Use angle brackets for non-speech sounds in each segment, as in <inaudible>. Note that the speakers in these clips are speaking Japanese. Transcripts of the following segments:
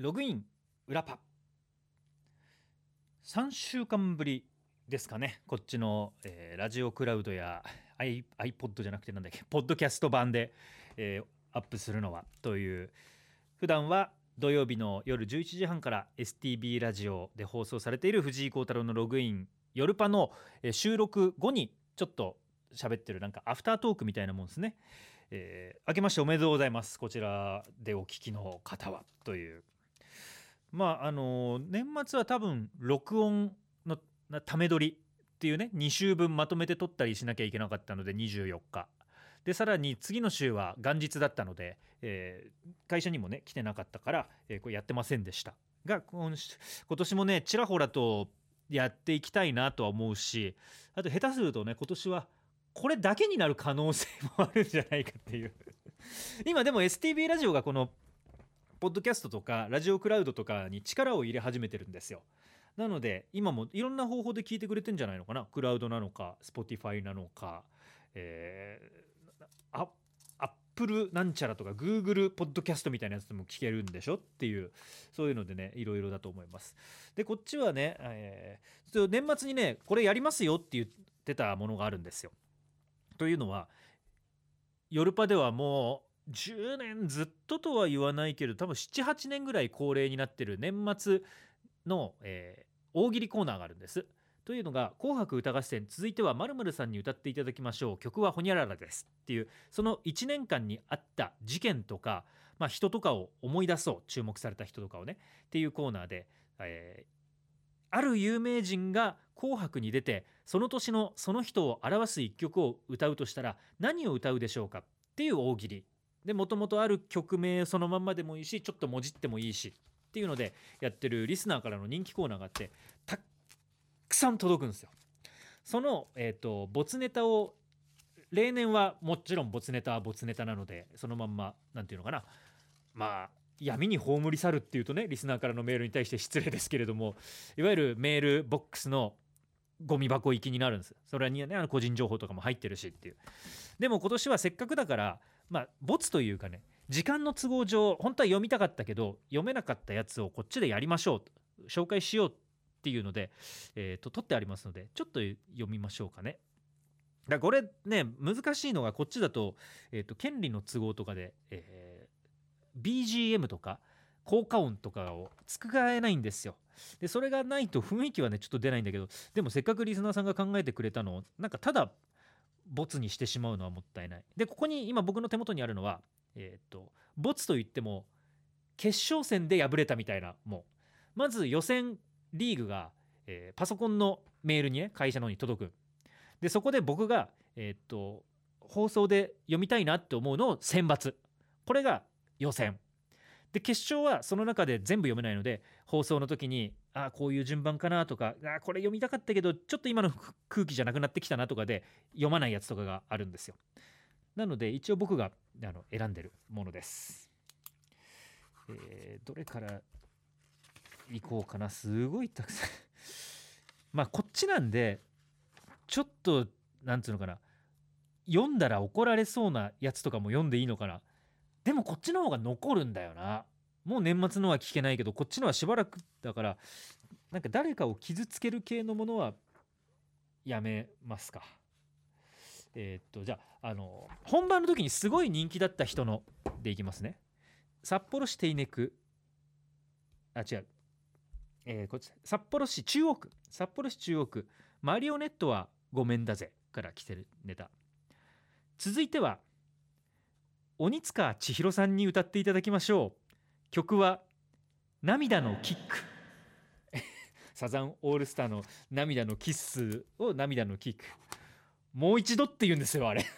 ログイン裏パ。3週間ぶりですかね。こっちの、えーラジオクラウドや iPod じゃなくてなんだっけポッドキャスト版で、えーアップするのは。という普段は土曜日の夜11時半から STB ラジオで放送されている藤井幸太郎のログイン夜パの、収録後にちょっと喋ってるなんかアフタートークみたいなもんですね。えー明けましておめでとうございます。こちらでお聞きの方は。というまああの年末は多分録音のため撮りっていうね2週分まとめて撮ったりしなきゃいけなかったので24日。でさらに次の週は元日だったので、えー会社にもね来てなかったから、えーこやってませんでした。が今今年もねちらほらとやっていきたいなとは思うしあと下手するとね今年はこれだけになる可能性もあるんじゃないかっていう。今でも STB ラジオがこのポッドキャストとかラジオクラウドとかに力を入れ始めてるんですよ。なので今もいろんな方法で聞いてくれてんじゃないのかな？クラウドなのか Spotify なのかえーあアップルなんちゃらとか Google ポッドキャストみたいなやつでも聞けるんでしょっていうそういうのでねいろいろだと思います。でこっちはね、えー年末にねこれやりますよって言ってたものがあるんですよ。というのはヨルパではもう10年ずっととは言わないけど多分78年ぐらい恒例になってる年末の、えー大喜利コーナーがあるんです。というのが「紅白歌合戦」続いてはまるさんに歌っていただきましょう。曲はほにゃららです。っていうその1年間にあった事件とか、まあ、人とかを思い出そう。注目された人とかをね。っていうコーナーで、えーある有名人が「紅白」に出てその年のその人を表す一曲を歌うとしたら何を歌うでしょうか？っていう大喜利。でもともとある曲名そのまんまでもいいしちょっともじってもいいしっていうのでやってるリスナーからの人気コーナーがあってたくさん届くんですよ。その、えー、と没ネタを例年はもちろん没ネタは没ネタなのでそのまんまなんていうのかな。まあ闇に葬り去るっていうとねリスナーからのメールに対して失礼ですけれどもいわゆるメールボックスのゴミ箱行きになるんです。それにはねあの個人情報とかも入ってるしっていう。でも今年はせっかくだからまあボツというかね時間の都合上本当は読みたかったけど読めなかったやつをこっちでやりましょう紹介しようっていうので、えー、と取ってありますのでちょっと読みましょうかね。だかこれね難しいのがこっちだと,、えー、と権利の都合とかで、えー BGM とか効果音とかを使えないんですよ。でそれがないと雰囲気はねちょっと出ないんだけどでもせっかくリスナーさんが考えてくれたのをなんかただボツにしてしまうのはもったいない。でここに今僕の手元にあるのはえっ、とボツといっても決勝戦で敗れたみたいなもう。まず予選リーグが、えーパソコンのメールにね会社の方に届く。でそこで僕がえっ、と放送で読みたいなって思うのを選抜。これが予選。で決勝はその中で全部読めないので放送の時にああこういう順番かなとかあこれ読みたかったけどちょっと今の空気じゃなくなってきたなとかで読まないやつとかがあるんですよ。なので一応僕があの選んでるものです、えーどれからいこうかな。すごいたくさん。<laughs> まあこっちなんでちょっとなんつうのかな。読んだら怒られそうなやつとかも読んでいいのかな。でもこっちの方が残るんだよな。もう年末のは聞けないけどこっちのはしばらくだからなんか誰かを傷つける系のものはやめますか。えーっとじゃああの本番の時にすごい人気だった人のでいきますね。札幌市手稲区。あ違う。えーこっち札幌市中央区。札幌市中央区。マリオネットはごめんだぜから来てるネタ。続いては鬼塚千尋さんに歌っていただきましょう。曲は涙のキック。<laughs> サザンオールスターの涙のキッスを涙のキック。もう一度って言うんですよあれ。<laughs>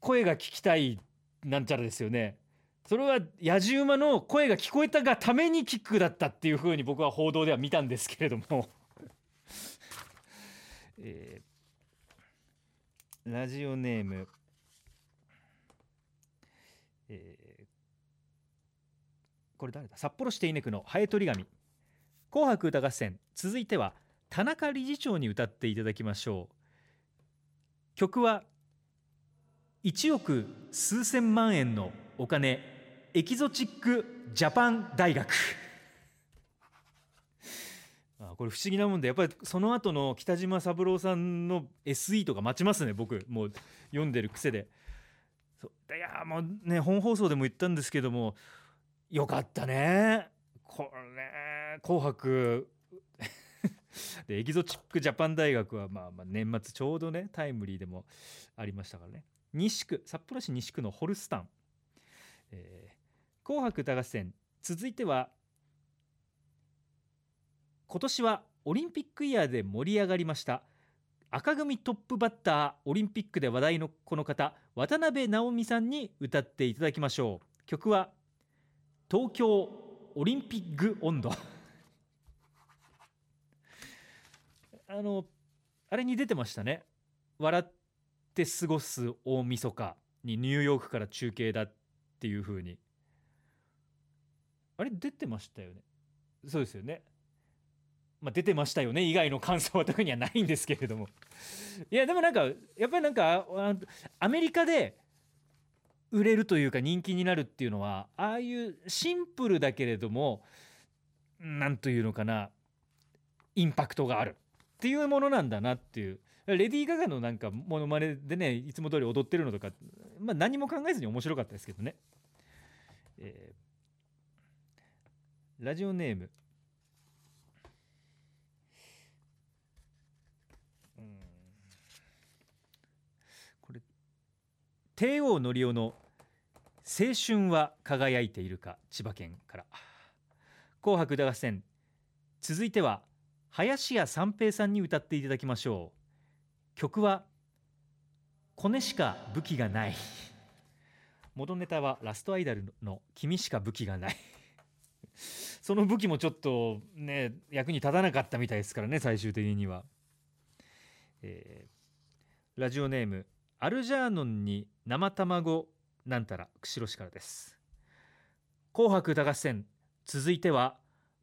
声が聞きたいなんちゃらですよね。それは野じ馬の声が聞こえたがためにキックだったっていうふうに僕は報道では見たんですけれども、<laughs> えーラジオネーム、えーこれ誰だ？札幌市手稲区のハエ取り紙紅白歌合戦。続いては田中理事長に歌っていただきましょう。曲は1億数千万円のお金。エキゾチックジャパン大学。あこれ不思議なもんでやっぱりその後の北島三郎さんの SE とか待ちますね僕。もう読んでる癖で。そう。いやもうね本放送でも言ったんですけどもよかったね。これ「紅白」<laughs> でエキゾチックジャパン大学はまあまあ年末ちょうどねタイムリーでもありましたからね。西区札幌市西区のホルスタン、えー、紅白歌合戦。続いては今年はオリンピックイヤーで盛り上がりました。赤組トップバッターオリンピックで話題のこの方渡辺直美さんに歌っていただきましょう。曲は東京オリンピック温度。<laughs> あのあれに出てましたね。笑って過ごす大晦日にニューヨークから中継だっていう風に。あれ出てましたよね。そうですよね。まあ、出てましたよね以外の感想は特にはないんですけれども。いやでもなんかやっぱりなんかアメリカで売れるというか人気になるっていうのはああいうシンプルだけれども何というのかなインパクトがあるっていうものなんだなっていう。レディー・ガガのなんかモノマネでねいつも通り踊ってるのとか、まあ、何も考えずに面白かったですけどね、えー、ラジオネーム帝王のりおの青春は輝いているか千葉県から。紅白歌合戦。続いては林家三平さんに歌っていただきましょう。曲はコネしか武器がない。元ネタはラストアイドルの君しか武器がない。その武器もちょっとね役に立たなかったみたいですからね最終的には、えー、ラジオネームアルジャーノンに生卵なんたら釧路市からです。紅白歌合戦続いては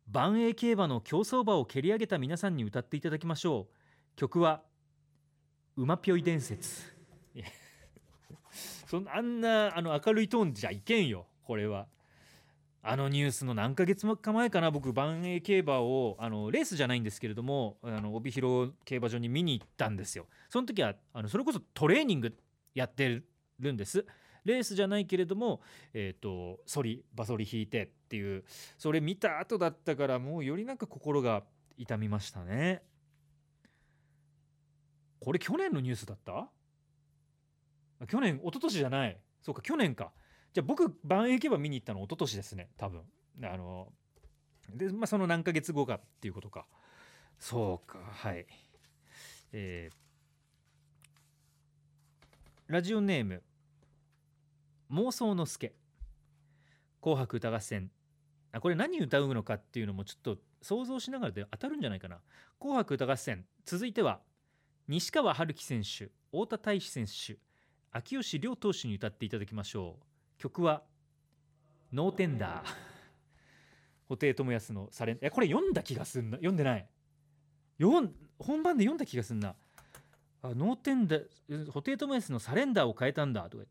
万栄競馬の競走馬を蹴り上げた皆さんに歌っていただきましょう。曲は馬ぴょい伝説。<laughs> そんあんなあの明るいトーンじゃいけんよこれは。あのニュースの何ヶ月か前かな僕万栄競馬をあのレースじゃないんですけれどもあの帯広競馬場に見に行ったんですよ。その時はあのそれこそトレーニングやってるんです。レースじゃないけれどもえっ、ー、とソリバソリ引いてっていうそれ見た後だったからもうよりなんか心が痛みましたね。これ去年のニュースだった？去年一昨年じゃない。そうか去年か。じゃあ僕万栄競馬見に行ったの一昨年ですね多分。あのでまあその何ヶ月後かっていうことか。そうかはい。えー、ラジオネーム妄想の助。紅白歌合戦。あこれ何歌うのかっていうのもちょっと想像しながらで当たるんじゃないかな。紅白歌合戦。続いては西川春樹選手太田大志選手秋吉亮投手に歌っていただきましょう曲は「ノーテンダー」布袋寅泰のサレンえこれ読んだ気がすんな。読んでない。読ん本番で読んだ気がすんな。あノーテンダー布袋寅泰のサレンダーを変えたんだ。とか。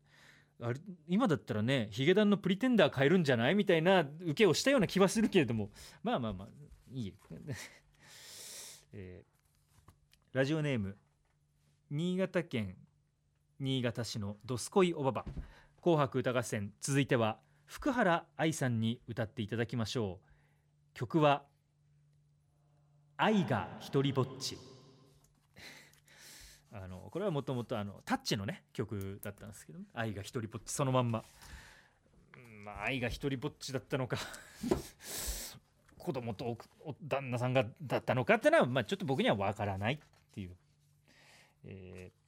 あれ今だったらねヒゲダンのプリテンダー変えるんじゃないみたいな受けをしたような気はするけれども。まあまあまあいい、えー、ラジオネーム新潟県新潟市のどすこいおばば。紅白歌合戦続いては福原愛さんに歌っていただきましょう。曲は愛が一人ぼっち。<laughs> あのこれはもともとあのタッチのね曲だったんですけど、愛が一人ぼっちそのまんま、まあ、愛が一人ぼっちだったのか。<laughs> 子供と旦那さんがだったのかっていうのは、まあ、ちょっと僕には分からないっていう、えー、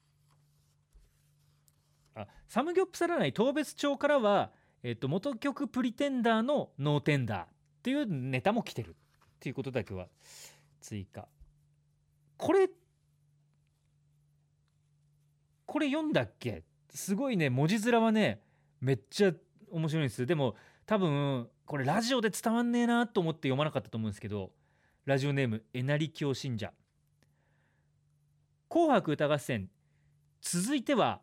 あサムギョプサラ内当別町からは、えっと、元曲プリテンダーのノーテンダーっていうネタも来てるっていうことだけは追加。これこれ読んだっけ？すごいね。文字面はねめっちゃ面白いんですでも多分これラジオで伝わんねえなと思って読まなかったと思うんですけどラジオネームえなり教信者。紅白歌合戦。続いては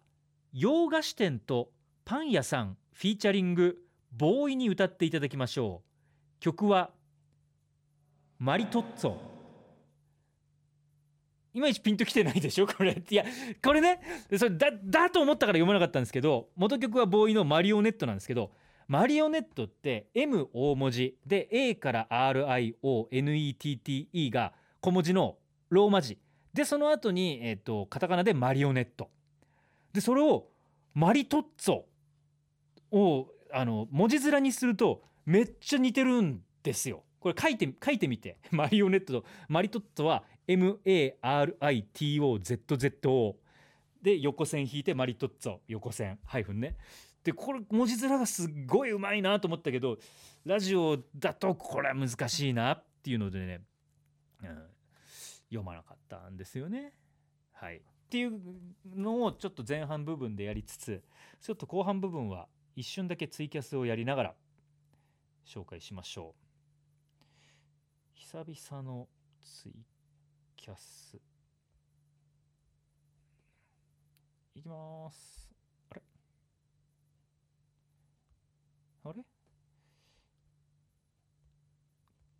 洋菓子店とパン屋さんフィーチャリングボーイに歌っていただきましょう。曲はマリトッツォ。いまいちピンときてないでしょ？<laughs> これ。いやこれねそれだだと思ったから読まなかったんですけど元曲はボーイのマリオネットなんですけどマリオネットって M 大文字で A から RIONETTE が小文字のローマ字。でその後にえっ、とカタカナでマリオネット。でそれをマリトッツォをあの文字面にするとめっちゃ似てるんですよ。これ書いて書いてみて <laughs> マリオネットとマリトッツォは MARITOZZO で横線引いてマリトッツォ横線ハイフンねでこれ文字面がすっごいうまいなと思ったけどラジオだとこれは難しいなっていうのでね、うん、読まなかったんですよね。はい、っていうのをちょっと前半部分でやりつつちょっと後半部分は一瞬だけツイキャスをやりながら紹介しましょう。久々のツイキャス。いきます。あれ？あれ？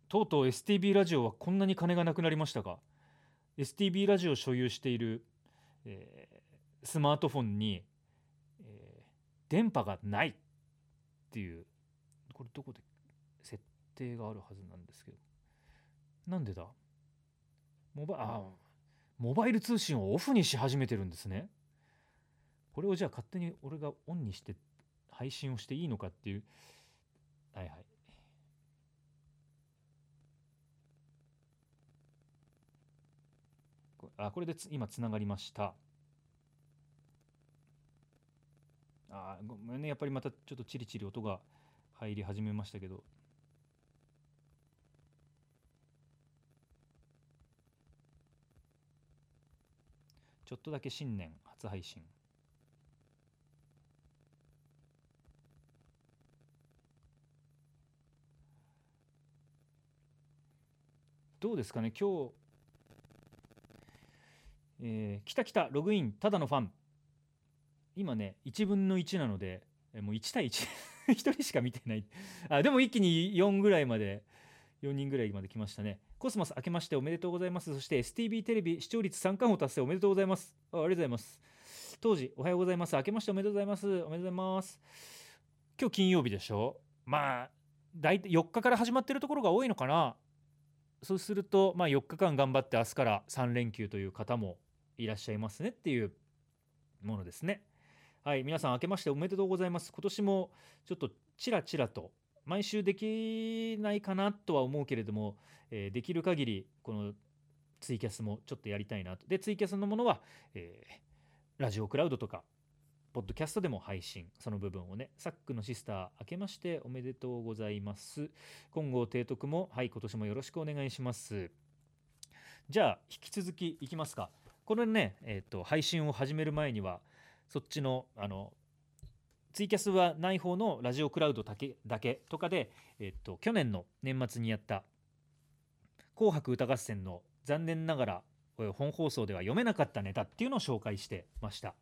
とうとう STB ラジオはこんなに金がなくなりましたか？STB ラジオを所有している、え、スマートフォンに、え、電波がないっていうこれどこで設定があるはずなんですけどなんでだ？モバあモバイル通信をオフにし始めてるんですね。これをじゃあ勝手に俺がオンにして配信をしていいのかっていう。はいはい。あこれで今つながりました。あごめんね。やっぱりまたちょっとチリチリ音が入り始めましたけど。ちょっとだけ新年初配信。どうですかね？今日えー、来た来たログインただのファン。今ね1分の1なのでもう1対1 1 <laughs> 人しか見てない。あでも一気に4ぐらいまで4人ぐらいまで来ましたね。コスモス明けましておめでとうございます。そして STB テレビ視聴率3冠を達成おめでとうございます。あありがとうございます。当時おはようございます。明けましておめでとうございます。おめでとうございます。今日金曜日でしょ？まあ大体4日から始まってるところが多いのかな。そうするとまあ4日間頑張って明日から3連休という方もいらっしゃいますねっていうものですねはい皆さん明けましておめでとうございます今年もちょっとちらちらと毎週できないかなとは思うけれども、えー、できる限りこのツイキャスもちょっとやりたいなと。で、ツイキャスのものは、えー、ラジオクラウドとか、ポッドキャストでも配信、その部分をね、サックのシスター、明けましておめでとうございます。今後、提督も、はい、今年もよろしくお願いします。じゃあ、引き続きいきますか。このね、え、ー、と、配信を始める前には、そっちの、あの、ツイキャスはない方のラジオクラウドだけだけとかで、えっと、去年の年末にやった「紅白歌合戦」の残念ながら本放送では読めなかったネタっていうのを紹介してました。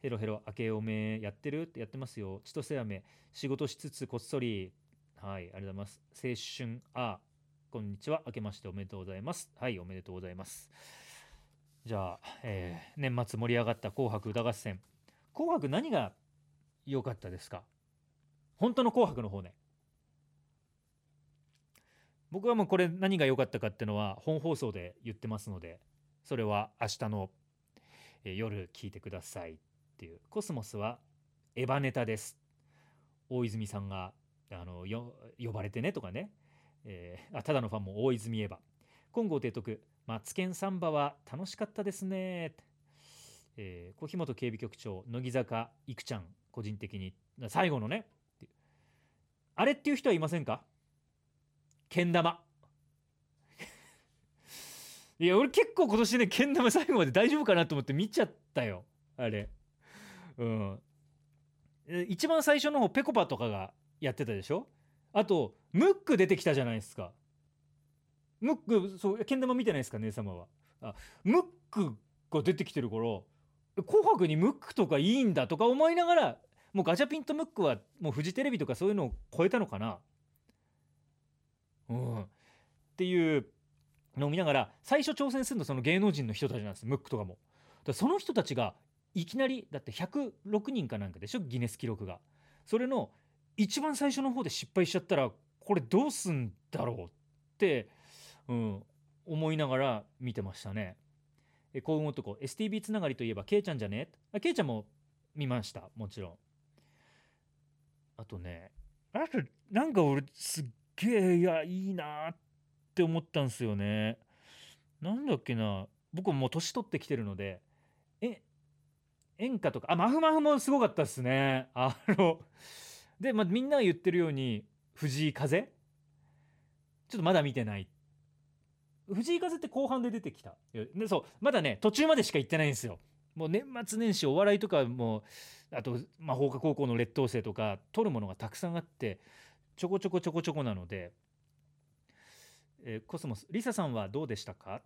ヘロヘロ明けおめやってる？ってやってますよ。千歳飴仕事しつつこっそりはいありがとうございます。青春あこんにちは明けましておめでとうございます。はいおめでとうございます。じゃあ、えー、年末盛り上がった紅白歌合戦。紅白何が良かったですか？本当の紅白の方ね。僕はもうこれ何が良かったかっていうのは本放送で言ってますのでそれは明日の夜聞いてくださいっていう。コスモスはエヴァネタです。大泉さんがあの呼ばれてねとかね、えー、あただのファンも大泉エヴァ。金剛提督マツケンサンバは楽しかったですね。えー、小日本警備局長乃木坂いくちゃん個人的に最後のね。あれっていう人はいませんか？けん玉。いや俺結構今年ねけん玉最後まで大丈夫かなと思って見ちゃったよ。あれ。うん。一番最初の方ぺこぱとかがやってたでしょ？あとムック出てきたじゃないですか。ムックそうけん玉見てないですか姉様は？あムックが出てきてるから紅白にムックとかいいんだとか思いながらもうガチャピンとムックはもうフジテレビとかそういうのを超えたのかな？うんっていうのを見ながら最初挑戦するのその芸能人の人たちなんですムックとかも。だその人たちがいきなりだって106人かなんかでしょ？ギネス記録が。それの一番最初の方で失敗しちゃったらこれどうすんだろうって、うん、思いながら見てましたね。え幸運男 STB つながりといえばケイちゃんじゃね？あケイちゃんも見ました。もちろん。あとねあとなんか俺すっげえいやいいなって思ったんすよね。なんだっけな。僕もう年取ってきてるのでえ演歌とかあマフマフもすごかったっすね。あので、まあ、みんなが言ってるように藤井風？ちょっとまだ見てない。藤井風って後半で出てきた。でそうまだね途中までしか行ってないんですよ。もう年末年始お笑いとかもあと魔法科高校の劣等生とか撮るものがたくさんあってちょこちょこちょこちょこなので、えー、コスモスリサさんはどうでしたか？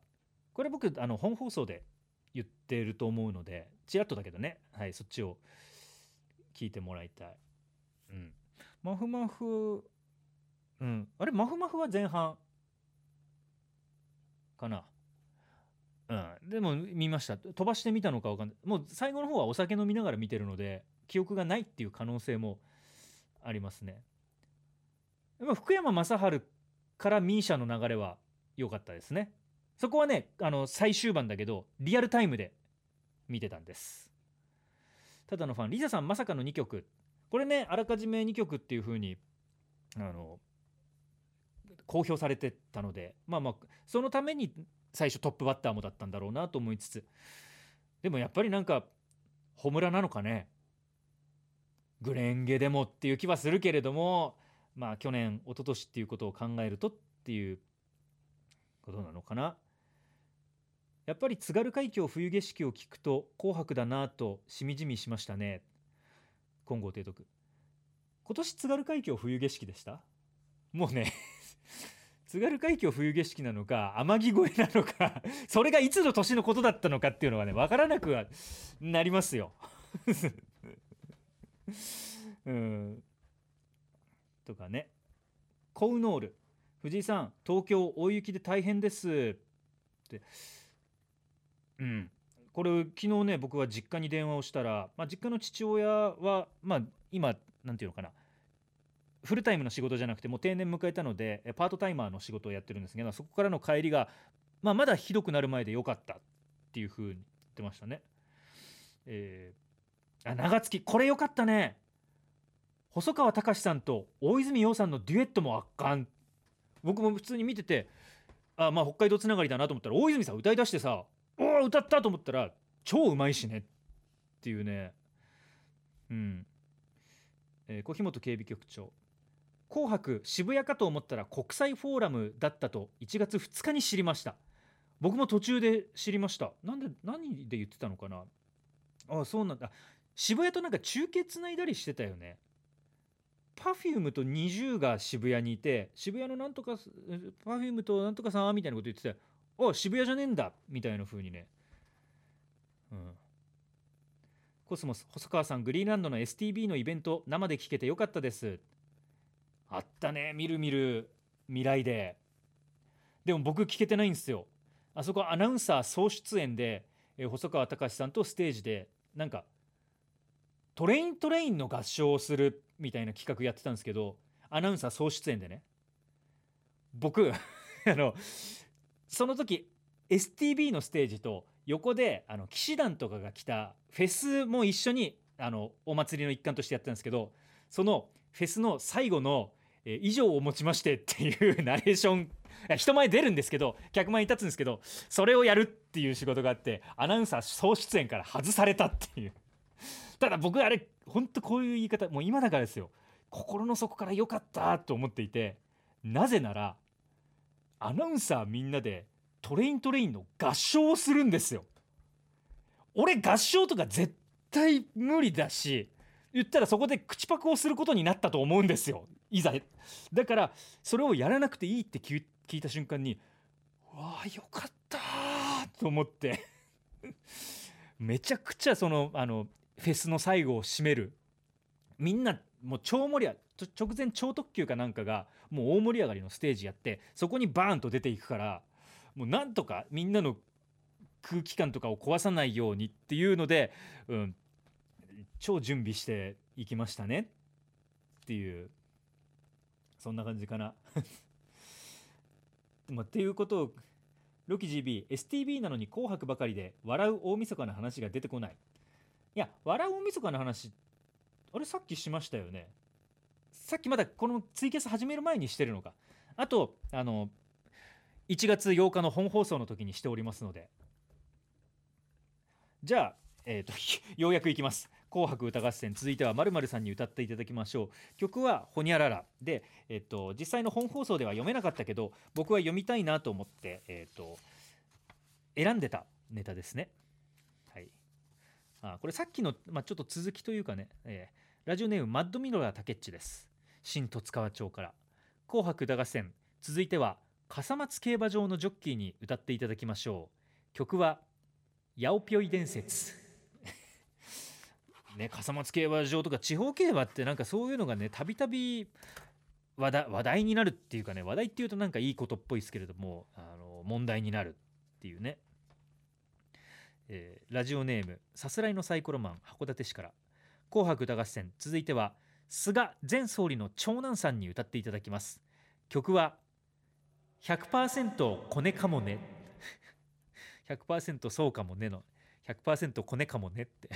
これ僕あの本放送で言ってると思うのでちらっとだけどね。はいそっちを聞いてもらいたい。うん。マフマフうん。あれマフマフは前半かな。うん。でも見ました。飛ばしてみたのか分かんない。もう最後の方はお酒飲みながら見てるので記憶がないっていう可能性もありますね。福山雅治から misia の流れは良かったですね。そこはねあの最終盤だけどリアルタイムで見てたんです。ただのファンリザさんまさかの2曲。これねあらかじめ2曲っていう風にあの公表されてたのでまあまあそのために最初トップバッターもだったんだろうなと思いつつでもやっぱりなんかホムラなのかね？グレンゲでもっていう気はするけれどもまあ去年一昨年っていうことを考えるとっていうことなのかな？やっぱり津軽海峡冬景色を聞くと紅白だなとしみじみしましたね。金剛提督。今年津軽海峡冬景色でした？もうね津軽海峡冬景色なのか天城越えなのか <laughs> それがいつの年のことだったのかっていうのがね分からなくはなりますよ。<laughs> うん。とかね。コウノール。藤井さん東京大雪で大変です。って。うん。これ昨日ね僕は実家に電話をしたら、まあ、実家の父親は、まあ、今なんていうのかな。フルタイムの仕事じゃなくてもう定年迎えたのでパートタイマーの仕事をやってるんですけどそこからの帰りが、まあ、まだひどくなる前でよかったっていうふうに言ってましたね。えー、あ長月これよかったね。細川たかしさんと大泉洋さんのデュエットも圧巻僕も普通に見ててあまあ北海道つながりだなと思ったら大泉さん歌いだしてさおお歌ったと思ったら超うまいしね。っていうね。うん。えー、小日本警備局長。紅白渋谷かと思ったら国際フォーラムだったと1月2日に知りました。僕も途中で知りました。なんで何で言ってたのかな？あそうなんだ。渋谷となんか中継つないだりしてたよね。Perfume と NiziU が渋谷にいて渋谷のなんとか Perfume となんとかさんみたいなこと言っててあ渋谷じゃねえんだ。みたいな風にね。うん。コスモス細川さんグリーンランドの STB のイベント生で聞けてよかったです。あったねみるみる未来で。でも僕聞けてないんですよ。あそこアナウンサー総出演で、え細川隆さんとステージでなんかトレイントレインの合唱をするみたいな企画やってたんですけどアナウンサー総出演でね。僕 <laughs> あのその時 STB のステージと横であの騎士団とかが来たフェスも一緒にあのお祭りの一環としてやってたんですけどそのフェスの最後の「え以上をもちまして」っていうナレーション <laughs> 人前出るんですけど客前に立つんですけどそれをやるっていう仕事があってアナウンサー総出演から外されたっていう <laughs> ただ僕あれ本当こういう言い方もう今だからですよ心の底から良かったと思っていてなぜならアナウンサーみんなでトレイントレインの合唱をするんですよ。俺合唱とか絶対無理だし言ったらそこで口パクをすることになったと思うんですよ。いざ。だからそれをやらなくていいって聞いた瞬間にわあよかったと思って。<laughs> めちゃくちゃそのあのフェスの最後を締める。みんなもう超盛り上がり直前超特急かなんかがもう大盛り上がりのステージやってそこにバーンと出ていくからもうなんとかみんなの空気感とかを壊さないようにっていうので、うん、超準備していきましたね。っていうそんな感じかな。<laughs> ま、っていうことをロキ GB STB なのに「紅白」ばかりで笑う大晦日の話が出てこない。いや笑う大晦日の話あれさっきしましたよね。さっきまだこのツイキャス始める前にしてるのか。あとあの1月8日の本放送の時にしておりますので。じゃあ、えーと、ようやくいきます「紅白歌合戦」続いてはまるまるさんに歌っていただきましょう曲は「ほにゃららで」えーと、実際の本放送では読めなかったけど僕は読みたいなと思って、えーと、選んでたネタですね。はい、あこれさっきの、まあ、ちょっと続きというかね、えー、ラジオネームマッドミロラー竹っちです。新十津川町から「紅白歌合戦」続いては笠松競馬場のジョッキーに歌っていただきましょう。曲は「ヤオピョイ伝説。ね笠松競馬場とか地方競馬ってなんかそういうのがねたびたび話題になるっていうかね話題っていうとなんかいいことっぽいですけれどもあの問題になるっていうね、えー、ラジオネームさすらいのサイコロマン函館市から「紅白歌合戦」続いては菅前総理の長男さんに歌っていただきます。曲は100%コネかもね100%そうかもねの。100%コネかもねって。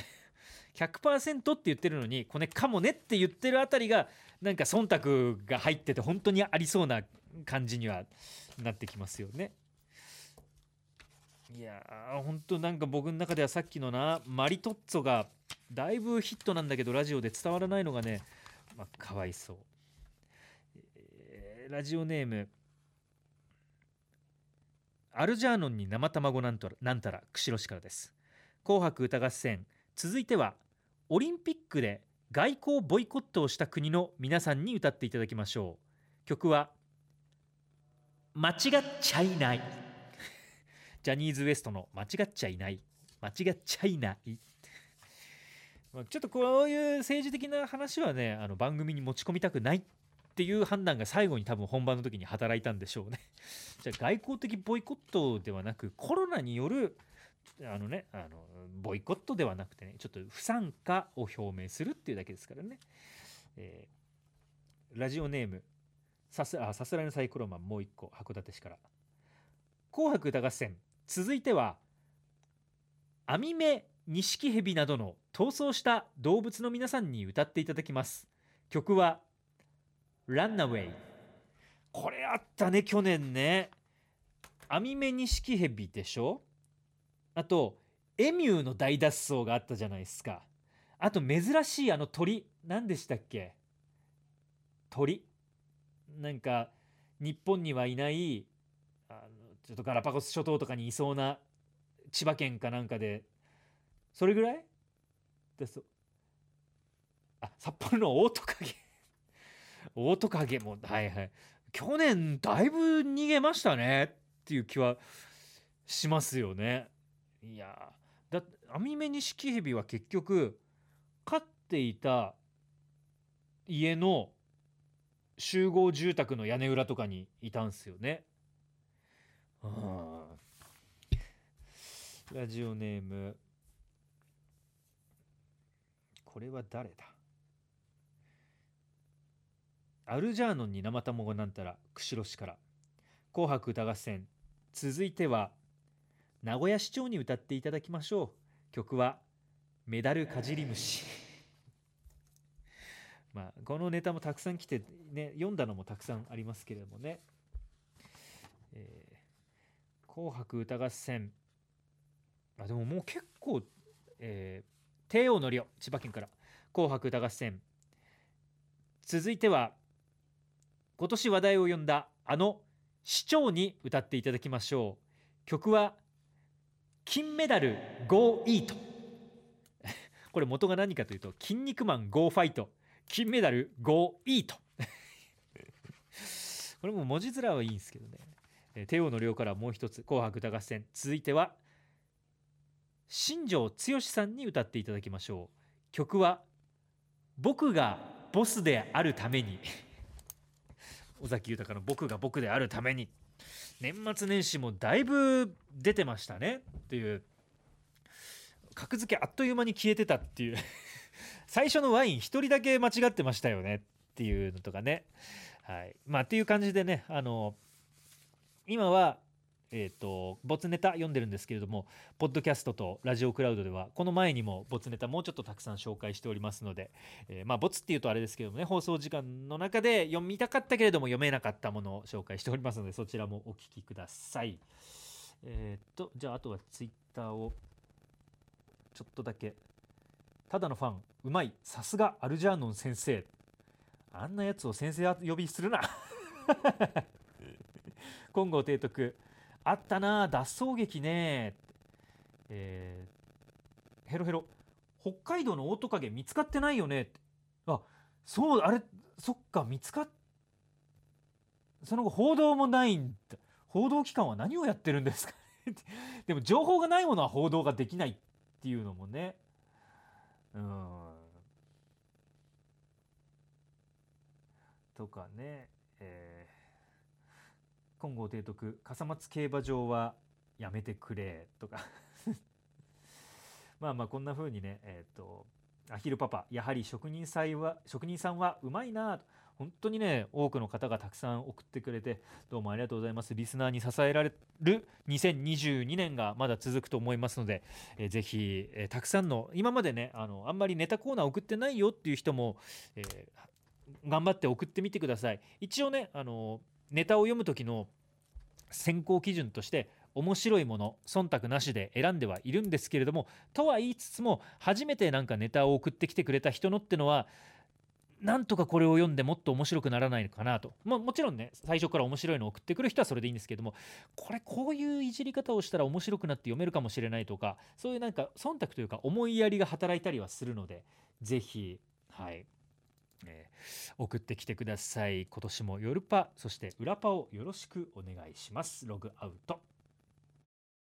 100%って言ってるのにコネかもねって言ってるあたりがなんか忖度が入ってて本当にありそうな感じにはなってきますよね。いやー本当なんか僕の中ではさっきのなマリトッツォがだいぶヒットなんだけどラジオで伝わらないのがね、まあ、かわいそう、えー、ラジオネームアルジャーノンに生卵なんとなんたら釧路市からです紅白歌合戦続いてはオリンピックで外交ボイコットをした国の皆さんに歌っていただきましょう。曲は間違っちゃいない。<laughs> ジャニーズ WEST の間違っちゃいない。間違っちゃいない。ちょっとこういう政治的な話はねあの番組に持ち込みたくないっていう判断が最後に多分本番の時に働いたんでしょうね。じゃあ外交的ボイコットではなくコロナによるあのねあのボイコットではなくてねちょっと不参加を表明するっていうだけですからね。えー、ラジオネームさすあさすらいのサイクロマンもう一個函館市から「紅白歌合戦」続いてはアミメニシキヘビなどの逃走した動物の皆さんに歌っていただきます。曲はランナウェイこれあったね去年ね。アミメニシキヘビでしょ？あとエミューの大脱走があったじゃないですか。あと珍しいあの鳥何でしたっけ？鳥？なんか日本にはいないあのちょっとガラパゴス諸島とかにいそうな千葉県かなんかでそれぐらい？でそあ札幌のオオトカゲオオトカゲもはいはい。去年だいぶ逃げましたねっていう気はしますよね。いやだアミメニシキヘビは結局飼っていた家の集合住宅の屋根裏とかにいたんすよね。うんラジオネーム。これは誰だ？アルジャーノンに生卵なんたら釧路市から。紅白歌合戦。続いては名古屋市長に歌っていただきましょう。曲はメダルかじり虫。<laughs> まあこのネタもたくさん来てね読んだのもたくさんありますけれどもね、えー、紅白歌合戦。あでももう結構、えー、帝王のりお千葉県から。紅白歌合戦。続いては今年話題を呼んだあの市長に歌っていただきましょう。曲は金メダル Go イートこれ元が何かというと筋肉マン Go ファイト。金メダル Go イートこれも文字面はいいんですけどね、帝王の量からもう一つ紅白歌合戦。続いては新庄剛志さんに歌っていただきましょう。曲は僕がボスであるために。尾崎豊の僕が僕であるために。年末年始もだいぶ出てましたね。っていう。格付けあっという間に消えてたっていう。<laughs> 最初のワイン1人だけ間違ってましたよね。っていうのとかね。はい。まあっていう感じでねあの今はえーと、ボツネタ読んでるんですけれどもポッドキャストとラジオクラウドではこの前にもボツネタもうちょっとたくさん紹介しておりますので、えー、まあボツっていうとあれですけどもね放送時間の中で読みたかったけれども読めなかったものを紹介しておりますのでそちらもお聞きください。えっ、ー、とじゃああとはツイッターをちょっとだけ。ただのファンうまい。さすがアルジャーノン先生。あんなやつを先生呼びするな。金剛提督あったな脱走劇ね。えー、ヘロヘロ。北海道のオオトカゲ見つかってないよね。あそうあれそっか見つかっその後報道もないんだ。報道機関は何をやってるんですか <laughs> でも情報がないものは報道ができないっていうのもね。うん。とかね。金剛提督笠松競馬場はやめてくれとか。<laughs> まあまあこんな風にねえっ、ー、とアヒルパパやはり職人さんは職人さんはうまいな。本当にね多くの方がたくさん送ってくれてどうもありがとうございます。リスナーに支えられる2022年がまだ続くと思いますので、えー、ぜひ、えー、たくさんの今までねあのあんまりネタコーナー送ってないよっていう人も、えー、頑張って送ってみてください。一応ねあのネタを読む時の選考基準として面白いもの忖度なしで選んではいるんですけれどもとは言いつつも初めてなんかネタを送ってきてくれた人のってのはなんとかこれを読んでもっと面白くならないのかなと、まあ、もちろんね最初から面白いのを送ってくる人はそれでいいんですけどもこれこういういじり方をしたら面白くなって読めるかもしれないとかそういうなんか忖度というか思いやりが働いたりはするので是非はい。えー、送ってきてください。今年もヨルパそして裏パをよろしくお願いします。ログアウト。